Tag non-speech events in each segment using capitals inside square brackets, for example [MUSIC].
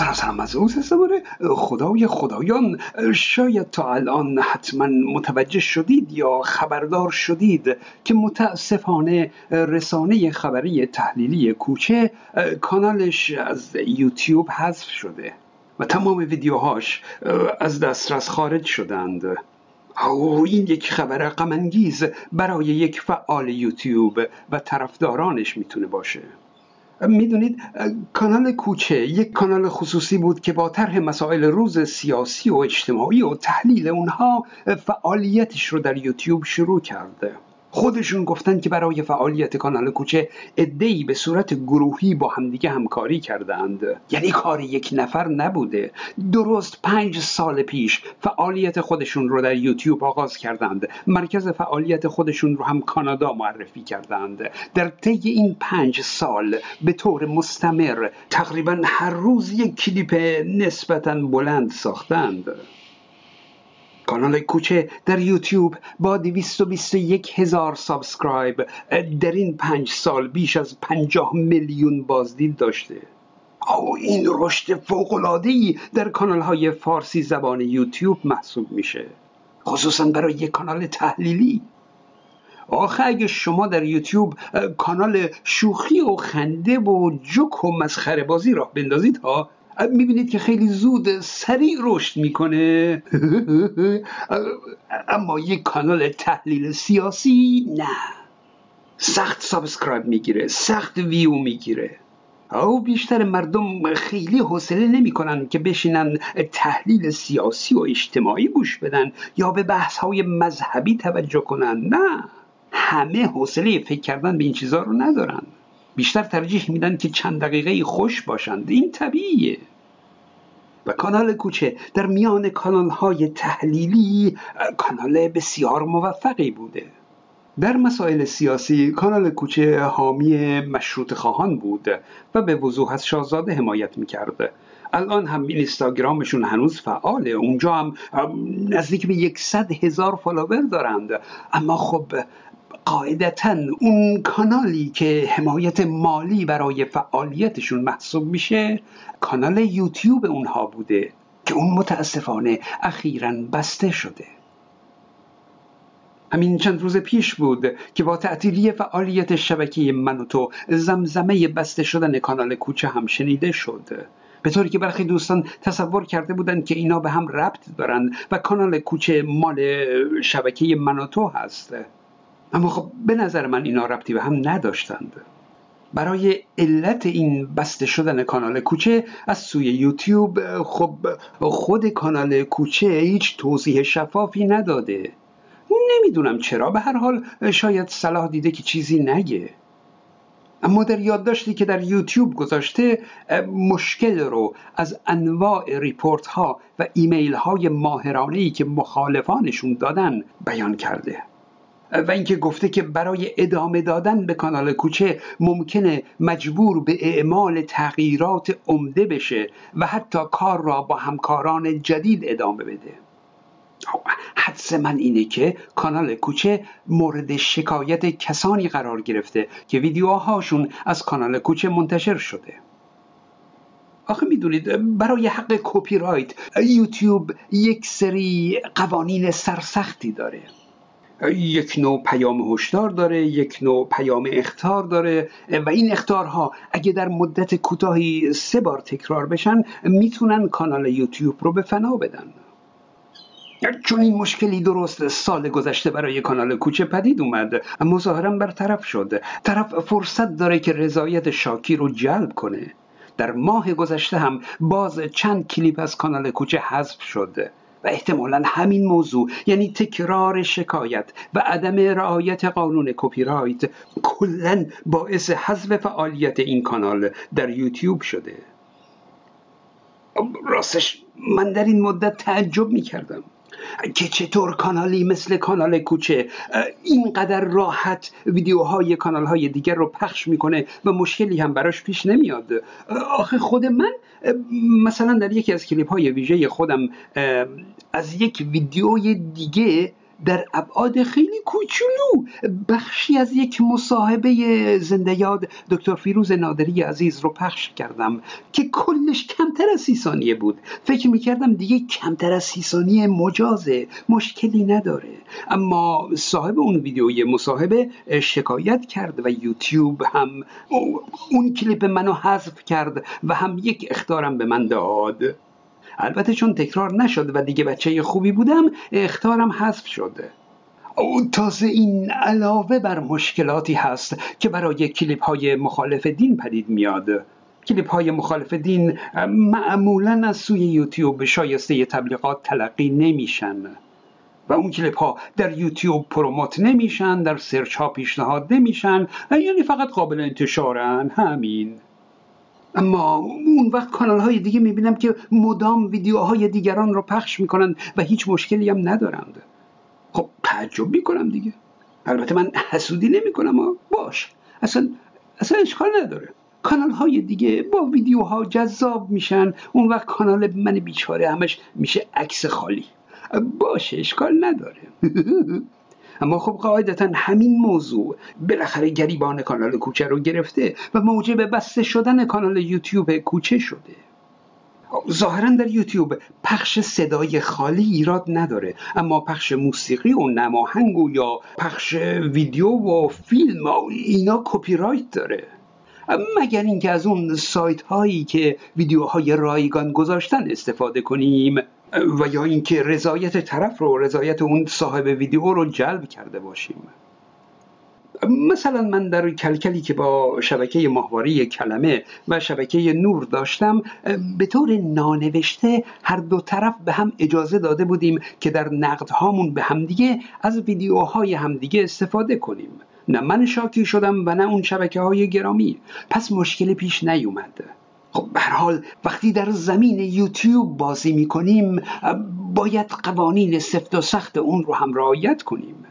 سلام از زمانه خدای خدایان شاید تا الان حتما متوجه شدید یا خبردار شدید که متاسفانه رسانه خبری تحلیلی کوچه کانالش از یوتیوب حذف شده و تمام ویدیوهاش از دسترس خارج شدند. او این یک خبر غمانگیز برای یک فعال یوتیوب و طرفدارانش می‌تونه باشه. می‌دونید کانال کوچه یک کانال خصوصی بود که با طرح مسائل روز سیاسی و اجتماعی و تحلیل اونها فعالیتش رو در یوتیوب شروع کرده. خودشون گفتن که برای فعالیت کانال کوچه ادهی به صورت گروهی با همدیگه همکاری کردند یعنی کار یک نفر نبوده. درست پنج سال پیش فعالیت خودشون رو در یوتیوب آغاز کردند. مرکز فعالیت خودشون رو هم کانادا معرفی کردند. در طی این پنج سال به طور مستمر تقریبا هر روز یک کلیپ نسبتا بلند ساختند. کانال کوچه در یوتیوب با 221 هزار subscribe در این پنج سال بیش از 50 میلیون بازدید داشته. و این رشد فوق‌العاده‌ای در کانال های فارسی زبان یوتیوب محسوب میشه خصوصا برای یک کانال تحلیلی. آخه اگه شما در یوتیوب کانال شوخی و خنده و جوک و مسخره بازی راه بندازید ها می‌بینید که خیلی زود سریع رشد می‌کنه. [LAUGHS] اما یک کانال تحلیل سیاسی نه. سخت subscribe می‌گیره سخت ویو می‌گیره. و بیشتر مردم خیلی حوصله نمی‌کنن که بشینن تحلیل سیاسی و اجتماعی گوش بدن یا به بحث های مذهبی توجه کنن. نه. همه حوصله فکر کردن به این چیزها رو ندارن. بیشتر ترجیح میدن که چند دقیقه خوش باشند. این طبیعیه. و کانال کوچه در میان کانال های تحلیلی کانال بسیار موفقی بوده. در مسائل سیاسی کانال کوچه حامی مشروط خواهان بود و به وضوح از شاهزاده حمایت می‌کرد. الان هم اینستاگرامشون هنوز فعاله. اونجا هم نزدیک به یکصد هزار فالوور دارند. اما خب قاعدتا اون کانالی که حمایت مالی برای فعالیتشون محسوب میشه کانال یوتیوب اونها بوده که اون متاسفانه اخیرا بسته شده. همین چند روز پیش بود که با تعطیلی فعالیت شبکه من و تو زمزمه بسته شدن کانال کوچه هم شنیده شد. به طوری که برخی دوستان تصور کرده بودند که اینا به هم ربط دارن و کانال کوچه مال شبکه من و تو هست. اما خب به نظر من اینا ربطی به هم نداشتند. برای علت این بسته شدن کانال کوچه از سوی یوتیوب خب خود کانال کوچه هیچ توضیح شفافی نداده. نمی‌دونم چرا به هر حال شاید صلاح دیده که چیزی نگه. اما در یادداشتی که در یوتیوب گذاشته مشکل رو از انواع ریپورت ها و ایمیل های ماهرانه که مخالفانشون دادن بیان کرده. و اینکه گفته که برای ادامه دادن به کانال کوچه ممکنه مجبور به اعمال تغییرات عمده بشه و حتی کار را با همکاران جدید ادامه بده. حدس من اینه که کانال کوچه مورد شکایت کسانی قرار گرفته که ویدیوهاشون از کانال کوچه منتشر شده. آخه می‌دونید برای حق کپی رایت یوتیوب یک سری قوانین سرسختی داره. یک نوع پیام هشدار داره یک نوع پیام اختار داره و این اختارها اگه در مدت کوتاهی سه بار تکرار بشن می‌تونن کانال یوتیوب رو به فنا بدن. چون این مشکلی درست سال گذشته برای کانال کوچه پدید اومد اما ظاهرا برطرف شد. طرف فرصت داره که رضایت شاکی رو جلب کنه. در ماه گذشته هم باز چند کلیپ از کانال کوچه حذف شد. و احتمالا همین موضوع یعنی تکرار شکایت و عدم رعایت قانون کپی رایت کلا باعث حذف فعالیت این کانال در یوتیوب شده. راستش من در این مدت تعجب می کردم که چطور کانالی مثل کانال کوچه اینقدر راحت ویدیوهای کانال های دیگر رو پخش می‌کنه و مشکلی هم براش پیش نمیاد. آخه خود من مثلا در یکی از کلیپ های ویژه خودم از یک ویدیوی دیگه در ابعاد خیلی کوچولو بخشی از یک مصاحبه زنده یاد دکتر فیروز نادری عزیز رو پخش کردم که کلش کمتر از سی ثانیه بود. فکر می‌کردم دیگه کمتر از سی ثانیه مجازه مشکلی نداره. اما صاحب اون ویدیوی مصاحبه شکایت کرد و یوتیوب هم اون کلیپ منو حذف کرد و هم یک اختارم به من داد. البته چون تکرار نشد و دیگه بچه خوبی بودم اختارم حذف شده او تازه این علاوه بر مشکلاتی هست که برای کلیپ های مخالف دین پدید میاد. کلیپ های مخالف دین معمولا از سوی یوتیوب شایسته تبلیغات تلقی نمیشن. و اون کلیپ ها در یوتیوب پروموت نمیشن در سرچ ها پیشنهاد نمیشن یعنی فقط قابل انتشارن. همین. اما اون وقت کانال های دیگه می‌بینم که مدام ویدیوهای دیگران رو پخش می‌کنن و هیچ مشکلی هم ندارند. خب تعجب می‌کنم دیگه. البته من حسودی نمی‌کنم باش. اصلا اصلا اشکال نداره. کانال های دیگه با ویدیوها جذاب میشن. اون وقت کانال من بیچاره همش میشه عکس خالی. باشه اشکال نداره. [LAUGHS] اما خب قاعدتا همین موضوع بالاخره گریبان کانال کوچه رو گرفته و موجب بسته شدن کانال یوتیوب کوچه شده. ظاهرا در یوتیوب پخش صدای خالی ایراد نداره اما پخش موسیقی و نماهنگ و یا پخش ویدیو و فیلم و اینا کپی رایت داره. مگر اینکه از اون سایت هایی که ویدیوهای رایگان گذاشتن استفاده کنیم؟ و یا اینکه رضایت طرف رو رضایت اون صاحب ویدیو رو جلب کرده باشیم. مثلا من در کلکلی که با شبکه ماهواره کلمه و شبکه نور داشتم به طور نانوشته هر دو طرف به هم اجازه داده بودیم که در نقدهامون به همدیگه از ویدیوهای همدیگه استفاده کنیم. نه من شاکی شدم و نه اون شبکه های گرامی. پس مشکل پیش نیومد. خب به حال وقتی در زمین یوتیوب بازی می‌کنیم باید قوانین سفت و سخت اون رو هم رعایت کنیم.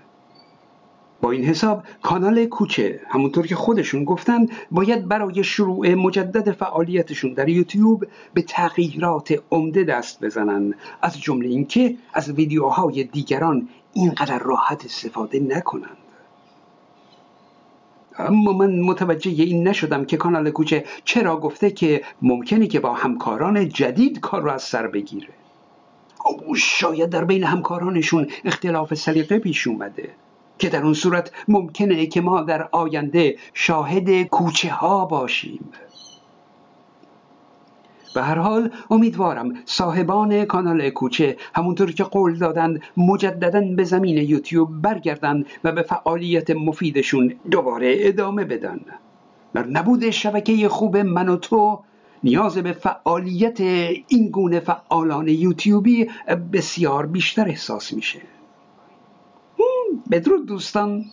با این حساب کانال کوچه همونطور که خودشون گفتن باید برای شروع مجدد فعالیتشون در یوتیوب به تغییرات عمده دست بزنن. از جمله اینکه از ویدیوهای دیگران اینقدر راحت استفاده نکنند اما من متوجه این نشدم که کانال کوچه چرا گفته که ممکنه که با همکاران جدید کار رو از سر بگیره. او شاید در بین همکارانشون اختلاف سلیقه پیش اومده که در اون صورت ممکنه که ما در آینده شاهد کوچه ها باشیم. به هر حال امیدوارم صاحبان کانال کوچه همونطور که قول دادند مجددا به زمین یوتیوب برگردن و به فعالیت مفیدشون دوباره ادامه بدن. در نبود شبکه خوب من و تو نیاز به فعالیت این گونه فعالان یوتیوبی بسیار بیشتر احساس میشه. بدرود دوستان.